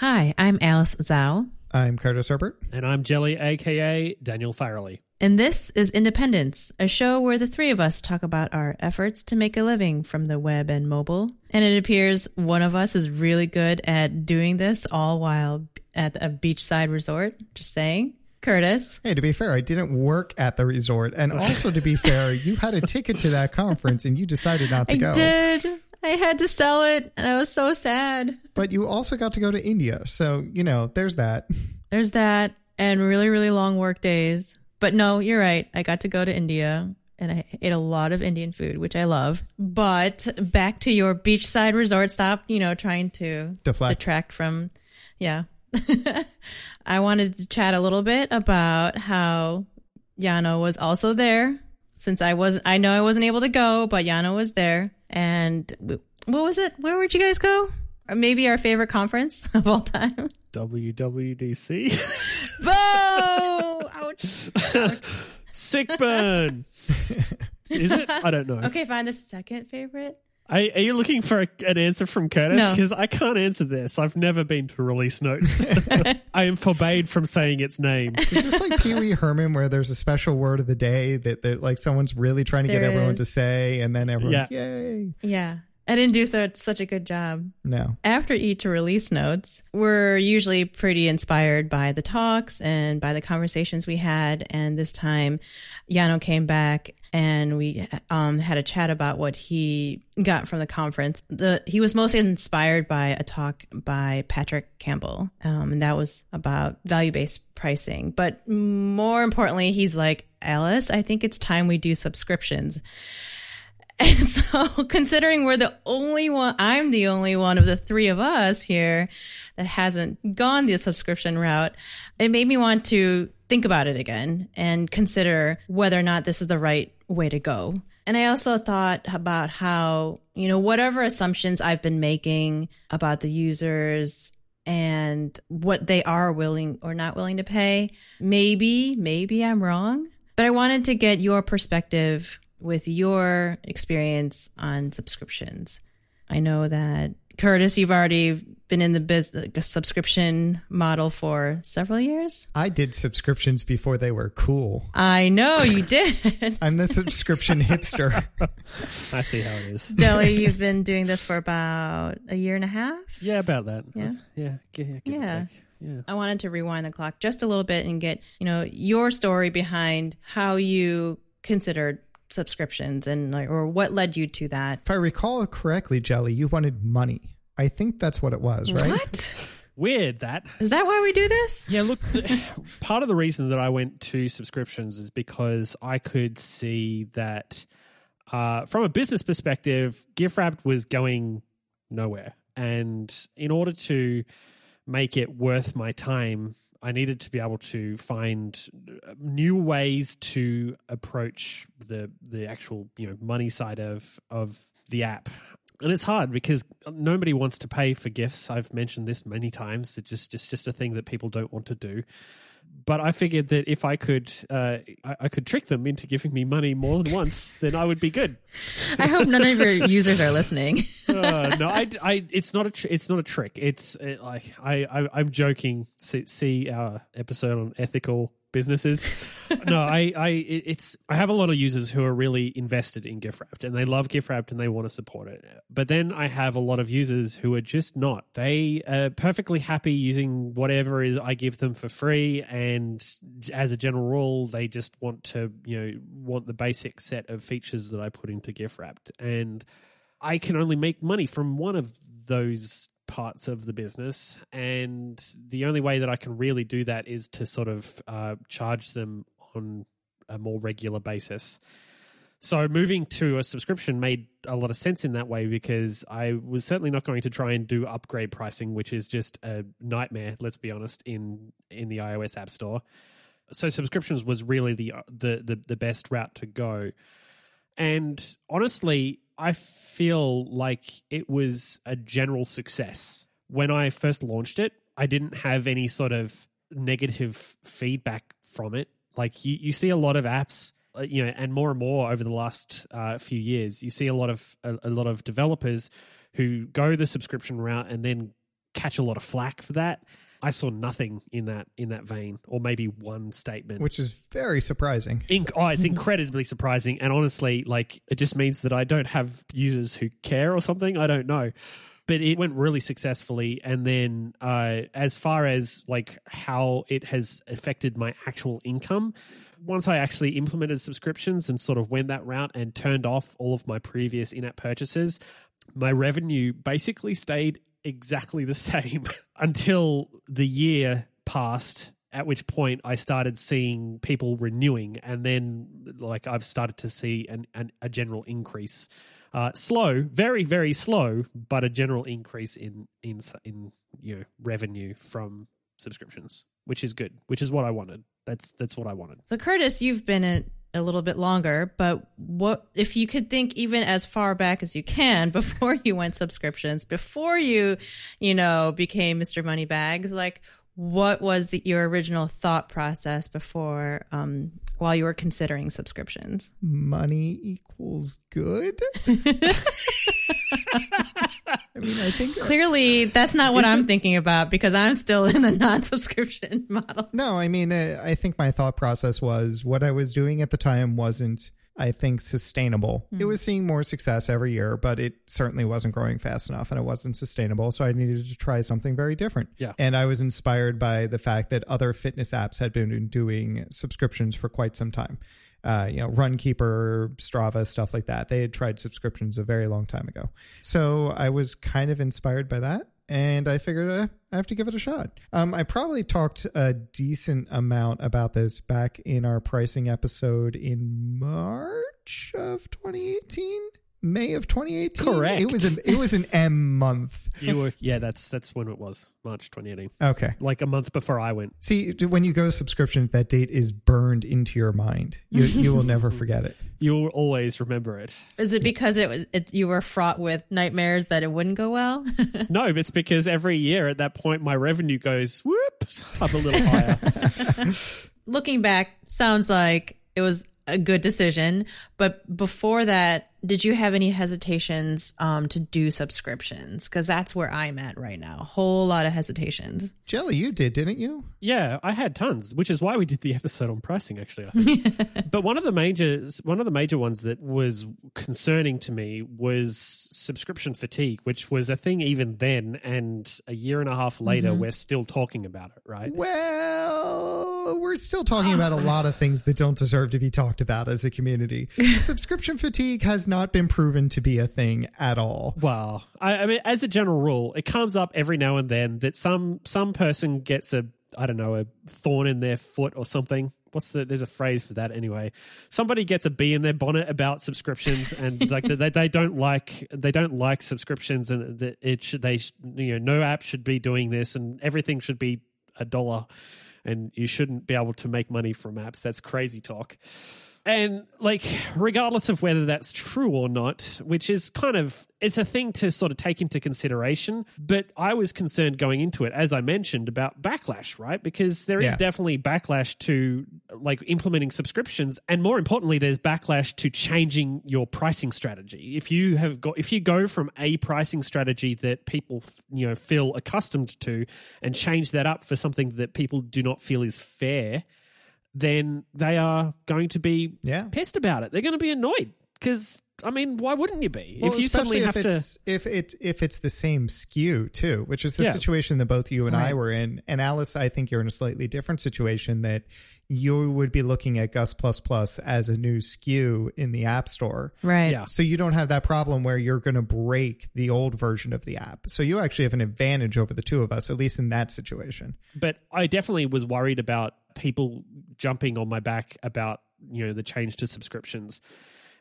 Hi, I'm Alice Zhao, I'm Curtis Herbert. And I'm Jelly, aka Daniel Farrelly. and this is Independence, a show where the three of us talk about our efforts to make a living from the web and mobile. And it appears one of us is really good at doing this all while at a beachside resort. Just saying. Curtis. Hey, to be fair, I didn't work at the resort. And also, to be fair, you had a ticket to that conference and you decided not to I go. I did. I had to sell it, and I was so sad. But you also got to go to India. So, you know, there's that. There's that, and really, really long work days. But no, you're right. I got to go to India and I ate a lot of Indian food, which I love. But back to your beachside resort. Stop, you know, trying to Deflect. detract from, yeah. I wanted to chat a little bit about how Yano was also there since I was I know I wasn't able to go, but Yano was there. And what was it? Where would you guys go? Or maybe our favorite conference of all time. WWDC. Bo! Ouch. Sick burn. Is it? I don't know. Okay, fine. The second favorite. Are, are you looking for a, an answer from Curtis? No. Because I can't answer this. I've never been to release notes. I am forbade from saying its name. Is this like Pee Wee Herman where there's a special word of the day that, that like someone's really trying to get There everyone is. to say and then everyone, Yeah. yay. Yeah. I didn't do so, such a good job. No. After each release notes, we're usually pretty inspired by the talks and by the conversations we had. And this time, Yano came back and we um, had a chat about what he got from the conference. The he was mostly inspired by a talk by Patrick Campbell, um, and that was about value based pricing. But more importantly, he's like, Alice, I think it's time we do subscriptions. And so, considering we're the only one, I'm the only one of the three of us here that hasn't gone the subscription route, it made me want to think about it again and consider whether or not this is the right way to go. And I also thought about how, you know, whatever assumptions I've been making about the users and what they are willing or not willing to pay, maybe, maybe I'm wrong. But I wanted to get your perspective with your experience on subscriptions. I know that Curtis, you've already been in the business subscription model for several years. I did subscriptions before they were cool. I know you did. I'm the subscription hipster. I see how it is. Joey, you've been doing this for about a year and a half. Yeah, about that. Yeah. Yeah. Give, yeah, give Yeah. Yeah. I wanted to rewind the clock just a little bit and get, you know, your story behind how you considered subscriptions and like, or what led you to that. if I recall correctly, Jelly, you wanted money. I think that's what it was, right? What? Weird that. Is that why we do this? Yeah, look, the, part of the reason that I went to subscriptions is because I could see that uh, from a business perspective, GIFwrapped was going nowhere. And in order to make it worth my time, I needed to be able to find uh, new ways to approach the the actual you know money side of of the app. And it's hard because nobody wants to pay for gifts. I've mentioned this many times. It's just just just a thing that people don't want to do. But I figured that if I could, uh, I, I could trick them into giving me money more than once, then I would be good. I hope none of your users are listening. Uh, no, I, I, it's not a, tr- it's not a trick. It's uh like I, I, I'm joking. See, see our episode on ethical businesses. no, I, I, it's, I have a lot of users who are really invested in GIFwrapped and they love GIFwrapped and they want to support it. But then I have a lot of users who are just not. They are perfectly happy using whatever is I give them for free, and as a general rule, they just want to, you know, want the basic set of features that I put into GIFwrapped and. I can only make money from one of those parts of the business. And the only way that I can really do that is to sort of uh, charge them on a more regular basis. So moving to a subscription made a lot of sense in that way because I was certainly not going to try and do upgrade pricing, which is just a nightmare. Let's be honest in in the iOS App Store. So subscriptions was really the the the, the best route to go. And honestly, I feel like it was a general success. When I first launched it, I didn't have any sort of negative feedback from it. Like you, you see a lot of apps, uh, you know, and more and more over the last uh, few years, you see a lot of a, a lot of developers who go the subscription route and then catch a lot of flack for that. I saw nothing in that in that vein, or maybe one statement. Which is very surprising. Inc- oh, it's incredibly surprising, and honestly, like it just means that I don't have users who care or something. I don't know, but it went really successfully. And then, uh, as far as like how it has affected my actual income, once I actually implemented subscriptions and sort of went that route and turned off all of my previous in-app purchases, my revenue basically stayed exactly the same until the year passed at which point I started seeing people renewing, and then like I've started to see an, an a general increase, uh, slow, very very slow, but a general increase in in in you know revenue from subscriptions, which is good, which is what I wanted. That's that's what I wanted. So Curtis, you've been in a little bit longer, but what if you could think even as far back as you can before you went subscriptions, before you, you know, became Mr. Moneybags, like what was the, your original thought process before um, while you were considering subscriptions? Money equals good. I mean, I think clearly that's not what I'm thinking about because I'm still in the non-subscription model. No, I mean, uh, I think my thought process was what I was doing at the time wasn't I think sustainable. Mm. It was seeing more success every year, but it certainly wasn't growing fast enough and it wasn't sustainable. So I needed to try something very different. Yeah. And I was inspired by the fact that other fitness apps had been doing subscriptions for quite some time uh, you know, Runkeeper, Strava, stuff like that. They had tried subscriptions a very long time ago. So I was kind of inspired by that. And I figured uh, I have to give it a shot. Um, I probably talked a decent amount about this back in our pricing episode in March of 2018. May of 2018. Correct. It was an it was an M month. You were yeah, that's that's when it was March 2018. Okay, like a month before I went. See, when you go subscriptions, that date is burned into your mind. You you will never forget it. You will always remember it. Is it because it was it, you were fraught with nightmares that it wouldn't go well? no, it's because every year at that point my revenue goes whoop up a little higher. Looking back, sounds like it was a good decision. But before that, did you have any hesitations um, to do subscriptions? Because that's where I'm at right now. A whole lot of hesitations. Jelly, you did, didn't you? Yeah, I had tons, which is why we did the episode on pricing. Actually, but one of the major one of the major ones that was concerning to me was subscription fatigue, which was a thing even then, and a year and a half later, mm-hmm. we're still talking about it. Right? Well, we're still talking about a lot of things that don't deserve to be talked about as a community. subscription fatigue has not been proven to be a thing at all. Well, I, I, mean, as a general rule, it comes up every now and then that some some person gets a I don't know a thorn in their foot or something. What's the? There's a phrase for that anyway. Somebody gets a bee in their bonnet about subscriptions and like they, they don't like they don't like subscriptions and that it should they you know no app should be doing this and everything should be a dollar and you shouldn't be able to make money from apps. That's crazy talk. And like, regardless of whether that's true or not, which is kind of it's a thing to sort of take into consideration. But I was concerned going into it, as I mentioned, about backlash, right? Because there is yeah. definitely backlash to like implementing subscriptions, and more importantly, there's backlash to changing your pricing strategy. If you have got, if you go from a pricing strategy that people you know feel accustomed to, and change that up for something that people do not feel is fair then they are going to be yeah. pissed about it. They're going to be annoyed because I mean, why wouldn't you be? Well, if you suddenly have if to, if it if it's the same SKU too, which is the yeah. situation that both you and right. I were in, and Alice, I think you're in a slightly different situation that you would be looking at Gus Plus Plus as a new SKU in the App Store, right? Yeah. So you don't have that problem where you're going to break the old version of the app. So you actually have an advantage over the two of us, at least in that situation. But I definitely was worried about people jumping on my back about you know the change to subscriptions.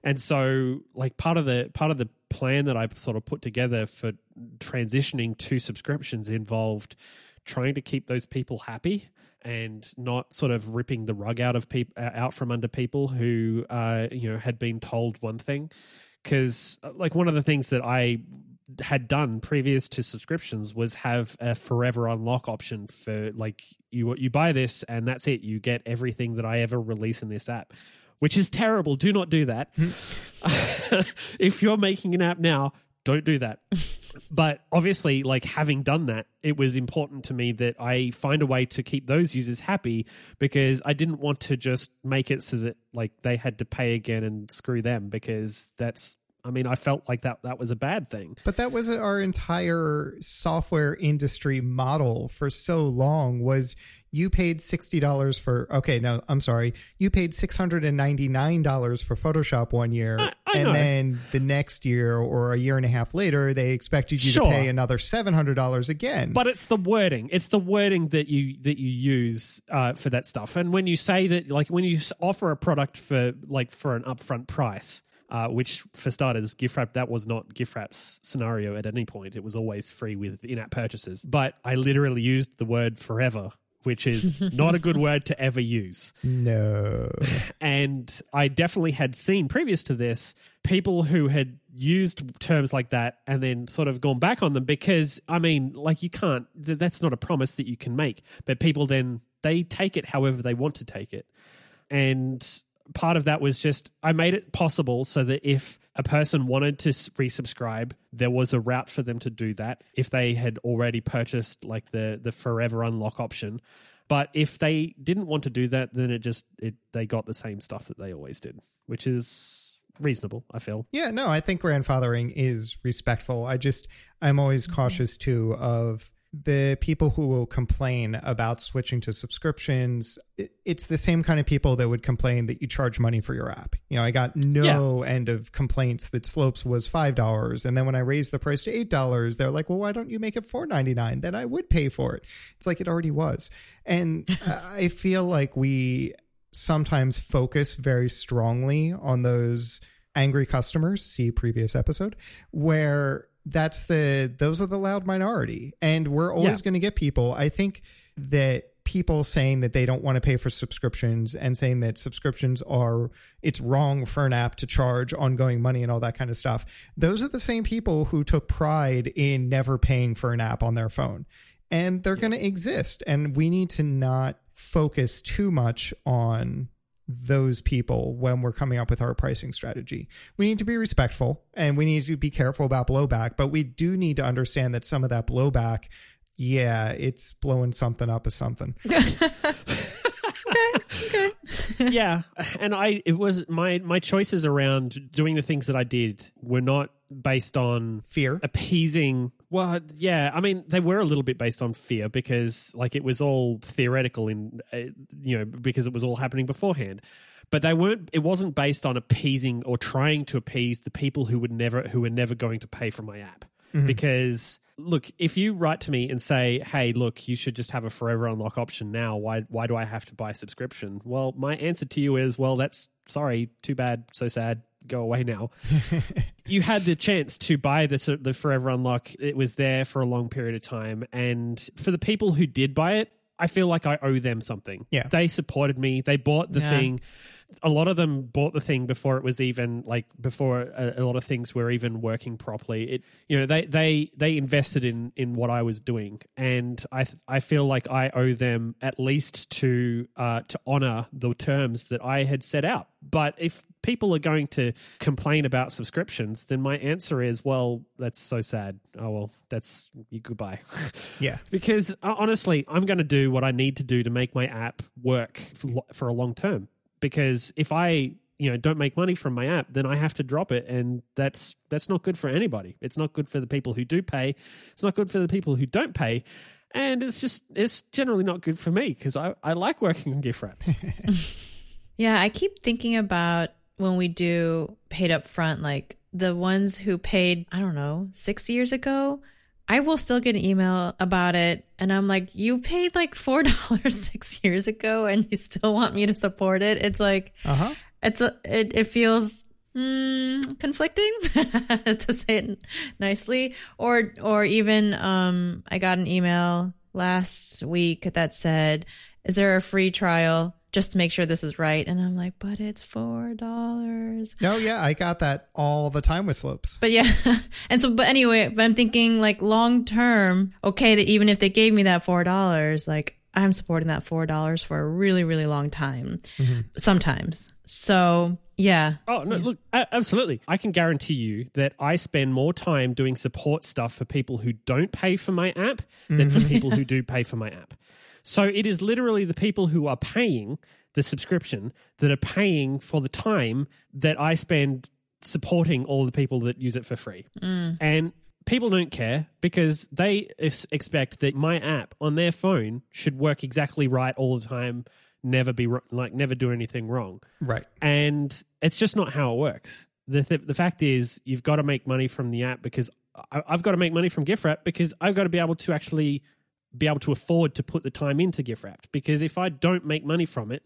And so like part of the part of the plan that i sort of put together for transitioning to subscriptions involved trying to keep those people happy and not sort of ripping the rug out of people out from under people who uh, you know had been told one thing. Because uh, like one of the things that i had done previous to subscriptions was have a forever unlock option for like you you buy this and that's it. You get everything that I ever release in this app which is terrible. Do not do that. Hmm. if you're making an app now don't do that. But obviously, like having done that, it was important to me that I find a way to keep those users happy because I didn't want to just make it so that like they had to pay again and screw them because that's I mean, I felt like that that was a bad thing. But that was our entire software industry model for so long was you paid $60 for okay, no, I'm sorry. You paid $699 for Photoshop one year I and know. then the next year or a year and a half later they expected you Sure. to pay another $700 again. But it's the wording. It's the wording that you that you use uh, for that stuff. And when you say that, like when you offer a product for like for an upfront price, uh, which for starters, gift wrap that was not gift wrap's scenario at any point. It was always free with in-app purchases. But I literally used the word forever, which is not a good word to ever use. no. And I definitely had seen previous to this people who had used terms like that and then sort of gone back on them because, I mean, like you can't, th- that's not a promise that you can make. But people then, they take it however they want to take it. And part of that was just, I made it possible so that if a person wanted to resubscribe, there was a route for them to do that if they had already purchased like the, the forever unlock option. But if they didn't want to do that, then it just it they got the same stuff that they always did, which is reasonable. I feel. Yeah, no, I think grandfathering is respectful. I just I'm always mm-hmm. cautious too of the people who will complain about switching to subscriptions. It- It's the same kind of people that would complain that you charge money for your app. You know, I got no end of complaints that Slopes was five dollars, and then when I raised the price to eight dollars, they're like, "Well, why don't you make it four ninety nine? Then I would pay for it." It's like it already was, and I feel like we sometimes focus very strongly on those angry customers see previous episode where that's the those are the loud minority. And we're always Yeah. going to get people. I think that people saying that they don't want to pay for subscriptions and saying that subscriptions are it's wrong for an app to charge ongoing money and all that kind of stuff those are the same people who took pride in never paying for an app on their phone. And they're going to exist. And we need to not focus too much on those people when we're coming up with our pricing strategy. We need to be respectful and we need to be careful about blowback, but we do need to understand that some of that blowback, yeah, it's blowing something up as something. Okay. yeah, and I it was my my choices around doing the things that I did were not based on Fear. appeasing. Well yeah i mean they were a little bit based on fear because like it was all theoretical in uh, you know because it was all happening beforehand. But they weren't it wasn't based on appeasing or trying to appease the people who would never who were never going to pay for my app. Because look if you write to me and say hey look you should just have a forever unlock option now. Why why do i have to buy a subscription? Well my answer to you is well that's sorry too bad so sad go away now. You had the chance to buy the the forever unlock. It was there for a long period of time. And for the people who did buy it i feel like i owe them something. Yeah. they supported me. They bought the Yeah. thing a lot of them bought the thing before it was even like before a, a lot of things were even working properly. It you know they they they invested in in what i was doing. And i i feel like i owe them at least to uh to honor the terms that i had set out. But if people are going to complain about subscriptions then my answer is well that's so sad. Oh well that's you goodbye. Yeah. because uh, honestly, I'm going to do what I need to do to make my app work for, for a long term. Because if I, you know, don't make money from my app, then I have to drop it, and that's that's not good for anybody. It's not good for the people who do pay. It's not good for the people who don't pay. And it's just, it's generally not good for me because I, I like working on gift wrap. Yeah, I keep thinking about when we do paid up front, like the ones who paid, I don't know, six years ago. I will still get an email about it. And I'm like, you paid like $4 six years ago and you still want me to support it. It's like, Uh huh. it's a, it, it feels mm, conflicting to say it nicely or or even um i got an email last week that said is there a free trial just to make sure this is right and i'm like but it's four dollars No, yeah, I got that all the time with slopes. but yeah and so but anyway but i'm thinking like long term okay that even if they gave me that four dollars like i'm supporting that four dollars for a really really long time mm-hmm. sometimes so Yeah. Oh no! Look, absolutely. I can guarantee you that I spend more time doing support stuff for people who don't pay for my app than mm-hmm. for people who do pay for my app. So it is literally the people who are paying the subscription that are paying for the time that I spend supporting all the people that use it for free. Mm. And people don't care because they ex- expect that my app on their phone should work exactly right all the time, never be wr- like never do anything wrong Right. and it's just not how it works. The th- the fact is, you've got to make money from the app because I- I've got to make money from gift wrap because I've got to be able to actually be able to afford to put the time into gift wrap. Because if I don't make money from it,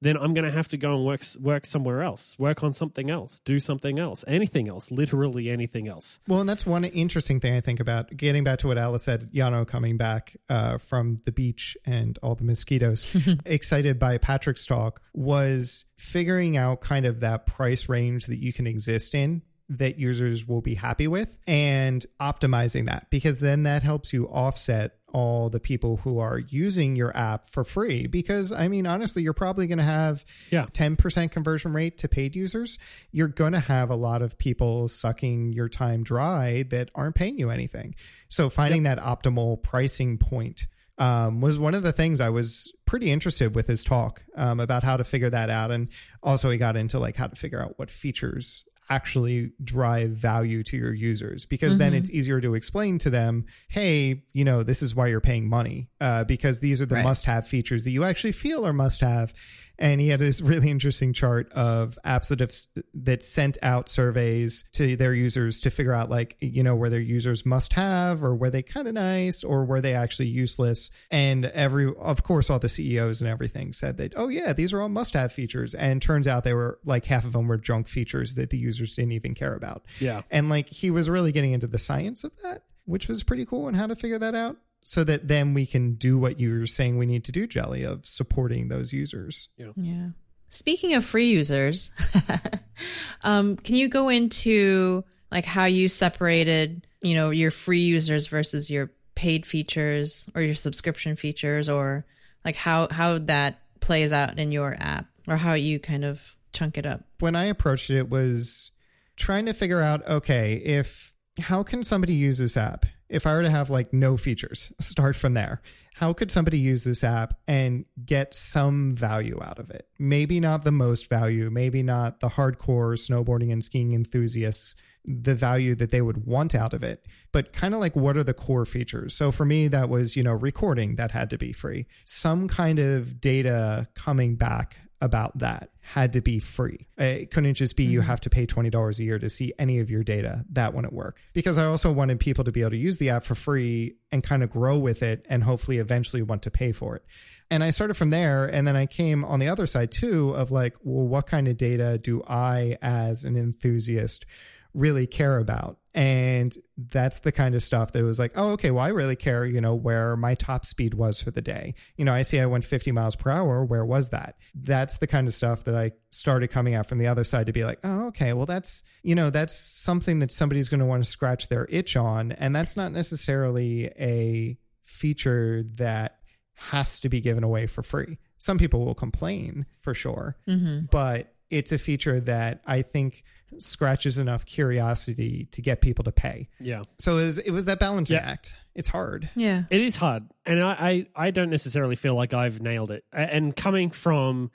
then I'm going to have to go and work work somewhere else, work on something else, do something else, anything else, literally anything else. Well, and that's one interesting thing I think about getting back to what Alice said, Yano coming back uh, from the beach and all the mosquitoes, excited by Patrick's talk, was figuring out kind of that price range that you can exist in that users will be happy with and optimizing that because then that helps you offset all the people who are using your app for free because i mean honestly you're probably going to have Yeah. 10% conversion rate to paid users, you're going to have a lot of people sucking your time dry that aren't paying you anything. So finding that optimal pricing point um, was one of the things I was pretty interested with his talk um, about how to figure that out. And also he got into like how to figure out what features actually drive value to your users because then it's easier to explain to them hey you know this is why you're paying money uh, because these are the Right. must have features that you actually feel are must have and he had this really interesting chart of apps that have that sent out surveys to their users to figure out like you know where their users must have or were they kind of nice or were they actually useless. And every of course all the CEOs and everything said that oh yeah these are all must have features. And turns out they were like half of them were junk features that the users didn't even care about. Yeah. and like he was really getting into the science of that which was pretty cool and how to figure that out so that then we can do what you're saying we need to do jelly of supporting those users Yeah. Speaking of free users, um, can you go into like how you separated, you know, your free users versus your paid features or your subscription features, or like how how that plays out in your app, or how you kind of chunk it up? when I approached it, it was trying to figure out okay, if how can somebody use this app? If I were to have like no features, start from there. How could somebody use this app and get some value out of it? Maybe not the most value, maybe not the hardcore snowboarding and skiing enthusiasts, the value that they would want out of it, but kind of like what are the core features? So for me, that was, you know, recording that had to be free, some kind of data coming back about that had to be free. It couldn't just be you mm-hmm. have to pay $20 a year to see any of your data. That wouldn't work. Because I also wanted people to be able to use the app for free and kind of grow with it and hopefully eventually want to pay for it. And I started from there. And then I came on the other side too of like, well, what kind of data do I, as an enthusiast, really care about? And that's the kind of stuff that was like, oh, okay, well, I really care, you know, where my top speed was for the day. You know, I see I went 50 miles per hour. Where was that? That's the kind of stuff that I started coming out from the other side to be like, oh, okay, well, that's, you know, that's something that somebody's going to want to scratch their itch on. And that's not necessarily a feature that has to be given away for free. Some people will complain for sure, mm-hmm. but it's a feature that I think scratches enough curiosity to get people to pay. Yeah. So it was, it was that balancing Yeah. act. It's hard. Yeah. It is hard, and I, I, I don't necessarily feel like I've nailed it. And coming from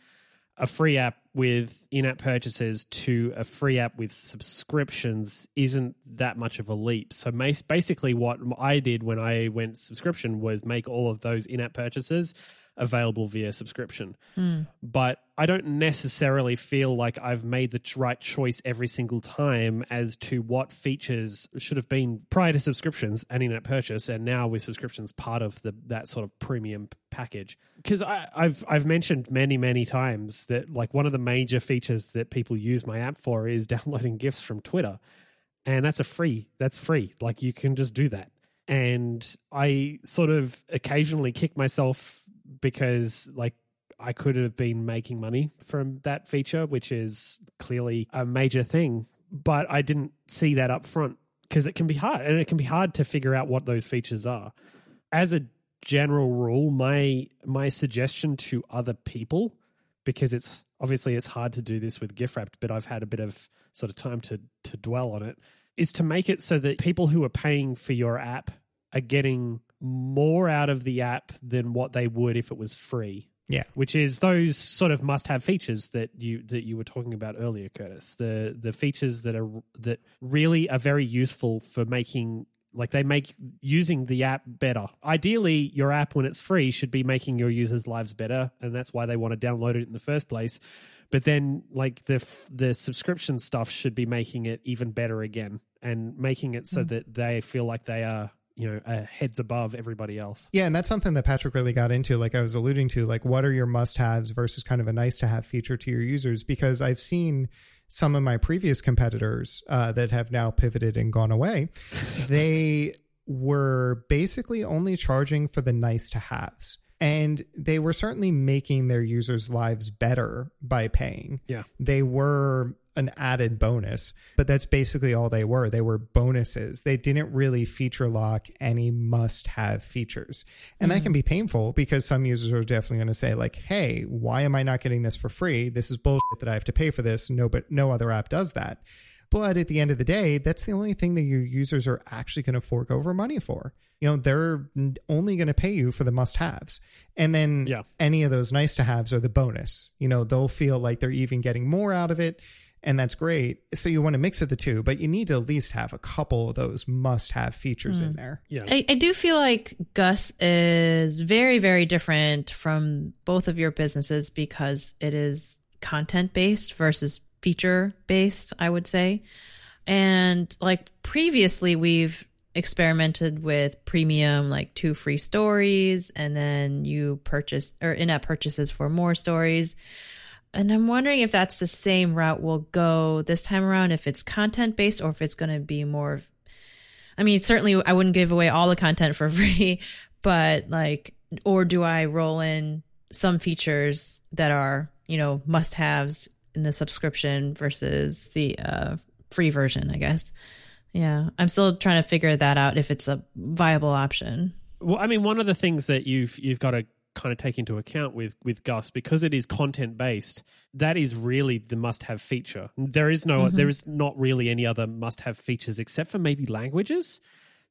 a free app with in-app purchases to a free app with subscriptions isn't that much of a leap. So basically, what I did when I went subscription was make all of those in-app purchases available via subscription. Hmm. But I don't necessarily feel like I've made the right choice every single time as to what features should have been prior to subscriptions and in-app purchase, and now with subscriptions part of the that sort of premium package. Because I've I've mentioned many many times that like one of the major features that people use my app for is downloading GIFs from Twitter, and that's a free that's free. Like you can just do that. And I sort of occasionally kick myself because like I could have been making money from that feature, which is clearly a major thing. But I didn't see that up front because it can be hard and it can be hard to figure out what those features are. As a general rule, my my suggestion to other people because it's obviously it's hard to do this with GIFwrapped, but I've had a bit of sort of time to to dwell on it. Is to make it so that people who are paying for your app are getting more out of the app than what they would if it was free Yeah. which is those sort of must-have features that you that you were talking about earlier, Curtis. The the features that are that really are very useful for making like they make using the app better. Ideally, your app when it's free should be making your users' lives better, and that's why they want to download it in the first place. But then, like the the subscription stuff should be making it even better again, and making it so hmm. that they feel like they are you know uh, heads above everybody else. Yeah, and that's something that Patrick really got into, like I was alluding to, like what are your must haves versus kind of a nice to have feature to your users? Because I've seen some of my previous competitors uh, that have now pivoted and gone away, they were basically only charging for the nice to haves. And they were certainly making their users' lives better by paying. Yeah. They were an added bonus, but that's basically all they were. They were bonuses. They didn't really feature lock any must have features. And that mm-hmm. can be painful because some users are definitely going to say like, "Hey, why am I not getting this for free? This is bullshit that I have to pay for this. No but no other app does that." But at the end of the day, that's the only thing that your users are actually going to fork over money for. You know, they're only going to pay you for the must haves. And then Yeah. any of those nice to haves are the bonus. You know, they'll feel like they're even getting more out of it. And that's great. So you want to mix of the two, but you need to at least have a couple of those must have features in hmm. there. Yeah. I, I do feel like Gus is very, very different from both of your businesses because it is content based versus feature based, I would say. And like previously, we've experimented with premium, like two free stories, and then you purchase or in app purchases for more stories. And I'm wondering if that's the same route we'll go this time around, if it's content based or if it's going to be more I mean, certainly I wouldn't give away all the content for free, but like, or do I roll in some features that are, you know, must haves in the subscription versus the uh, free version, I guess. Yeah. I'm still trying to figure that out if it's a viable option. Well, I mean, one of the things that you've you've got to kind of take into account with with Gus because it is content based. That is really the must have feature. There is no, there is not really any other must have features except for maybe languages.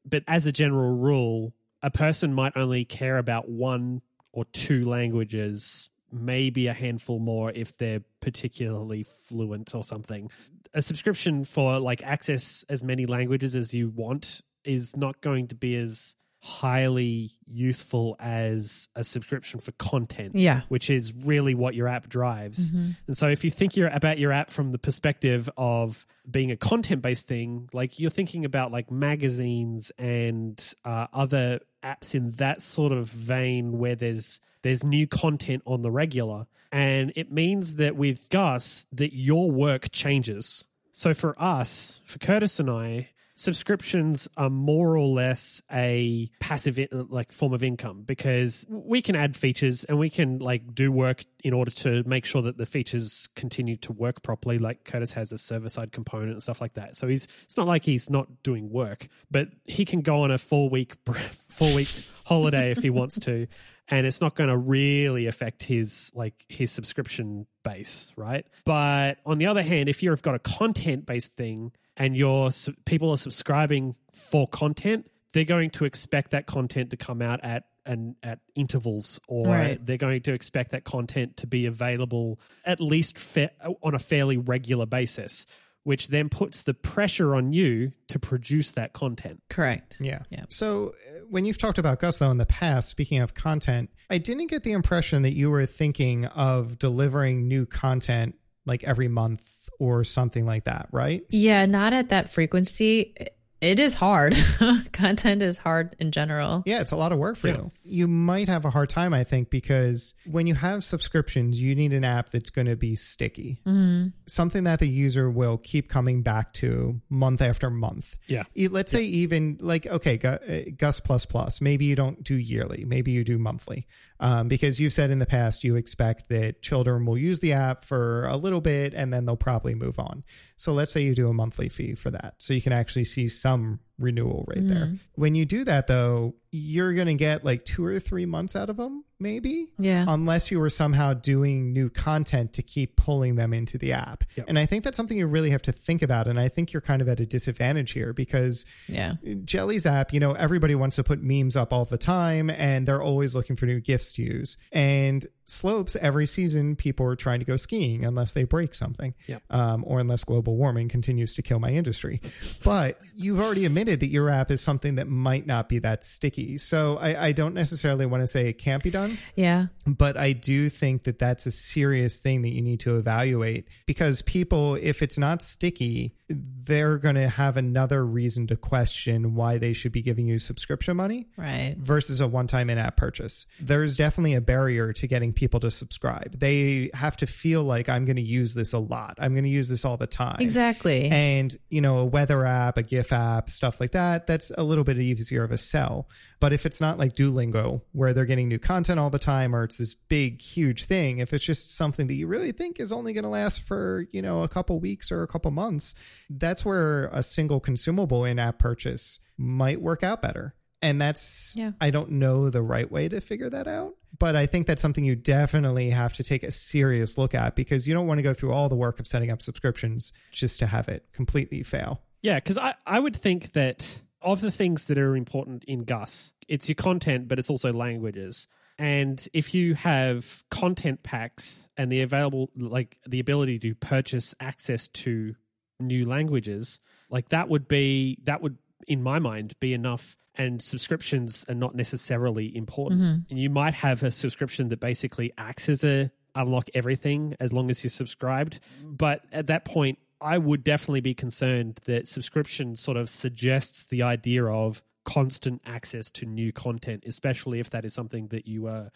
But as a general rule, a person might only care about one or two languages, maybe a handful more if they're particularly fluent or something. A subscription for like access as many languages as you want is not going to be as highly useful as a subscription for content Yeah. which is really what your app drives. And so if you think you're about your app from the perspective of being a content based thing, like you're thinking about like magazines and uh, other apps in that sort of vein where there's there's new content on the regular. And it means that with Gus that your work changes. So for us, for Curtis and I, subscriptions are more or less a passive like form of income because we can add features and we can like do work in order to make sure that the features continue to work properly like Curtis has a server side component and stuff like that so he's it's not like he's not doing work but he can go on a 4 week 4 week holiday if he wants to and it's not going to really affect his like his subscription base right but on the other hand if you've got a content based thing and your people are subscribing for content, they're going to expect that content to come out at and at intervals, or Right. they're going to expect that content to be available at least fa- on a fairly regular basis, which then puts the pressure on you to produce that content. Correct. Yeah. Yeah. So uh, when you've talked about Gus though in the past, speaking of content, I didn't get the impression that you were thinking of delivering new content like every month or something like that, right? Yeah. Not at that frequency. It is hard. Content is hard in general. Yeah, it's a lot of work for Yeah. you. You might have a hard time, I think, because when you have subscriptions, you need an app that's going to be sticky. Something that the user will keep coming back to month after month. Yeah. Let's say even like okay, uh, Gus plus plus. Maybe you don't do yearly. Maybe you do monthly, um, because you've said in the past you expect that children will use the app for a little bit and then they'll probably move on. So let's say you do a monthly fee for that, so you can actually see some renewal right there. Mm. When you do that though, you're going to get like 2 or 3 months out of them maybe Yeah. unless you were somehow doing new content to keep pulling them into the app. Yep. And I think that's something you really have to think about and I think you're kind of at a disadvantage here because yeah. Jelly's app, you know, everybody wants to put memes up all the time and they're always looking for new GIFs to use. And slopes, every season, people are trying to go skiing unless they break something Yep. um, or unless global warming continues to kill my industry. But you've already admitted that your app is something that might not be that sticky. So I, I don't necessarily want to say it can't be done Yeah. but I do think that that's a serious thing that you need to evaluate because people, if it's not sticky, they're going to have another reason to question why they should be giving you subscription money Right. versus a one time in app purchase. There's definitely a barrier to getting people to subscribe. They have to feel like I'm going to use this a lot, I'm going to use this all the time. Exactly. And, you know, a weather app, a GIF app, stuff like that, that's a little bit easier of a sell. But if it's not like Duolingo, where they're getting new content all the time, or it's this big, huge thing, if it's just something that you really think is only going to last for, you know, a couple weeks or a couple months, that's where a single consumable in app purchase might work out better. And that's, Yeah. I don't know the right way to figure that out. But I think that's something you definitely have to take a serious look at because you don't want to go through all the work of setting up subscriptions just to have it completely fail. Yeah, because I, I would think that of the things that are important in Gus, it's your content, but it's also languages. And if you have content packs and the available, like the ability to purchase access to new languages, like that would be, that would, in my mind, be enough. And subscriptions are not necessarily important. Mm-hmm. And you might have a subscription that basically acts as a unlock everything as long as you're subscribed. But at that point, I would definitely be concerned that subscription sort of suggests the idea of constant access to new content, especially if that is something that you are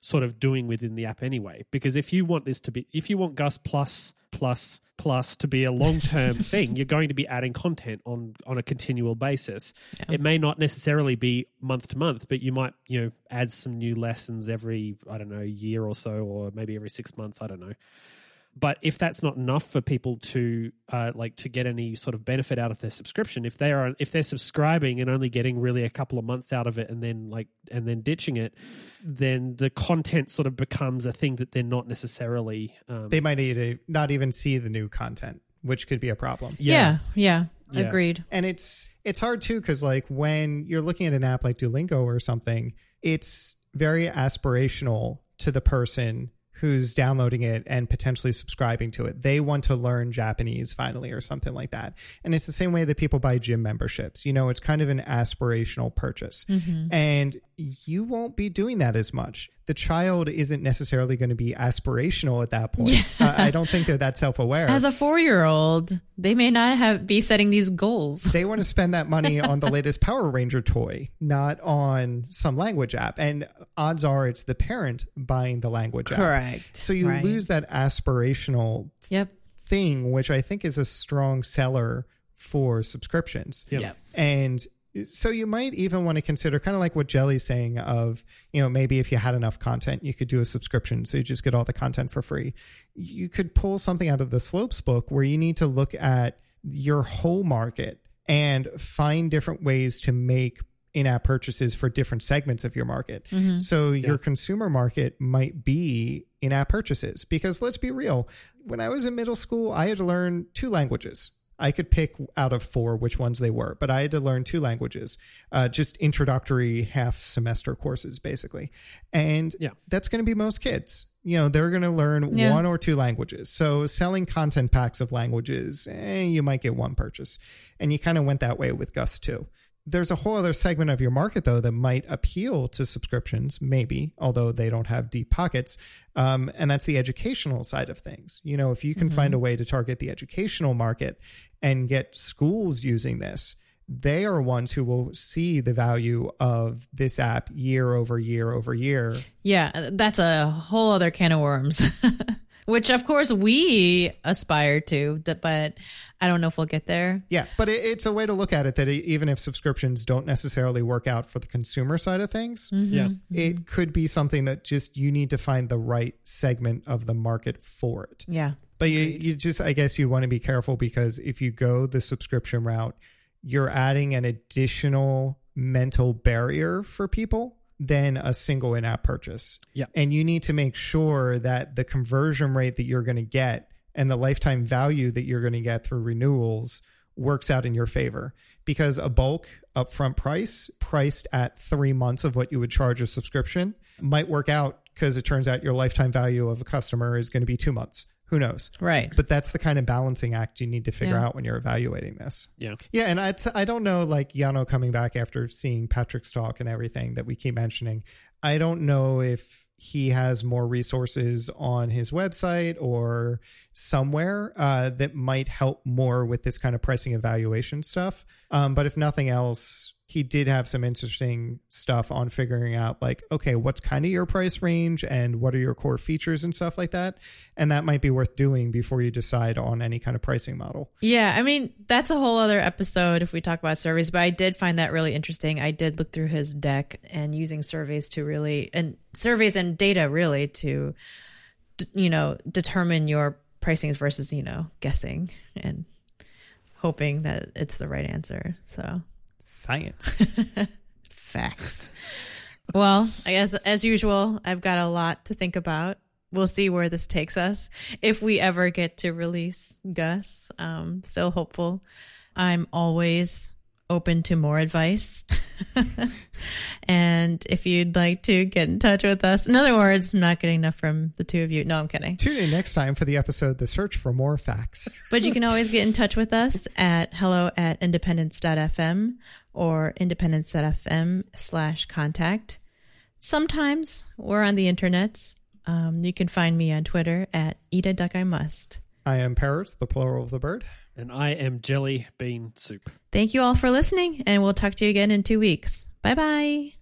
sort of doing within the app anyway. Because if you want this to be, if you want Gus Plus Plus Plus to be a long term thing, you're going to be adding content on on a continual basis. It may not necessarily be month to month, but you might you know add some new lessons every I don't know year or so, or maybe every six months. I don't know but if that's not enough for people to uh, like to get any sort of benefit out of their subscription if they are if they're subscribing and only getting really a couple of months out of it and then like and then ditching it then the content sort of becomes a thing that they're not necessarily um, They might even- not even see the new content, which could be a problem. yeah. Yeah. Yeah. Agreed. And it's it's hard too because like when you're looking at an app like Duolingo or something, it's very aspirational to the person who's downloading it and potentially subscribing to it. They want to learn Japanese finally or something like that. And it's the same way that people buy gym memberships. You know, it's kind of an aspirational purchase. Mm-hmm. And you won't be doing that as much. The child isn't necessarily going to be aspirational at that point. Uh, I don't think they're that self aware. As a four year old, they may not have be setting these goals. they want to spend that money on the latest Power Ranger toy, not on some language app. And odds are it's the parent buying the language app. Correct. So you Right. lose that aspirational Yep. thing, which I think is a strong seller for subscriptions. Yep. Yep. And so you might even want to consider kind of like what Jelly's saying of, you know, maybe if you had enough content, you could do a subscription. So you just get all the content for free. You could pull something out of the slopes book where you need to look at your whole market and find different ways to make in-app purchases for different segments of your market. Mm-hmm. So your consumer market might be in-app purchases because let's be real, when I was in middle school, I had to learn two languages. I could pick out of four which ones they were, but I had to learn two languages, uh, just introductory half semester courses, basically. And Yeah. that's going to be most kids. You know, they're going to learn Yeah. one or two languages. So selling content packs of languages, eh, you might get one purchase. And you kind of went that way with Gus too. There's a whole other segment of your market though that might appeal to subscriptions, maybe, although they don't have deep pockets. Um, and that's the educational side of things. You know, if you can find a way to target the educational market and get schools using this, they are ones who will see the value of this app year over year over year. Yeah, that's a whole other can of worms, which of course we aspire to, but I don't know if we'll get there. Yeah, but it, it's a way to look at it that even if subscriptions don't necessarily work out for the consumer side of things, mm-hmm. yeah mm-hmm. it could be something that just you need to find the right segment of the market for it. Yeah. But you, you just, I guess you want to be careful because if you go the subscription route, you're adding an additional mental barrier for people than a single in app purchase. Yeah. And you need to make sure that the conversion rate that you're going to get and the lifetime value that you're going to get through renewals works out in your favor because a bulk upfront price priced at three months of what you would charge a subscription might work out because it turns out your lifetime value of a customer is going to be two months. Who knows? Right. But that's the kind of balancing act you need to figure Yeah. out when you're evaluating this. Yeah. Yeah, and I, I don't know, like Yano coming back after seeing Patrick's talk and everything that we keep mentioning. I don't know if he has more resources on his website or somewhere uh, that might help more with this kind of pricing evaluation stuff. Um, but if nothing else, he did have some interesting stuff on figuring out, like, okay, what's kind of your price range and what are your core features and stuff like that. And that might be worth doing before you decide on any kind of pricing model. Yeah, I mean, that's a whole other episode if we talk about surveys, but I did find that really interesting. I did look through his deck and using surveys to really, and surveys and data really to, you know, determine your pricings versus, you know, guessing and hoping that it's the right answer. So, Science. facts. well, I guess as usual, I've got a lot to think about. We'll see where this takes us. If we ever get to release Gus, um, still hopeful. I'm always open to more advice. and if you'd like to get in touch with us, in other words, I'm not getting enough from the two of you. No, I'm kidding. Tune in next time for the episode The Search for More Facts. But you can always get in touch with us at hello at independence.fm or independence.fm slash contact. Sometimes we're on the internets. Um, you can find me on Twitter at Eat a Duck I Must. I am Parrots, the plural of the bird. And I am jelly bean soup. Thank you all for listening, and we'll talk to you again in two weeks. Bye bye.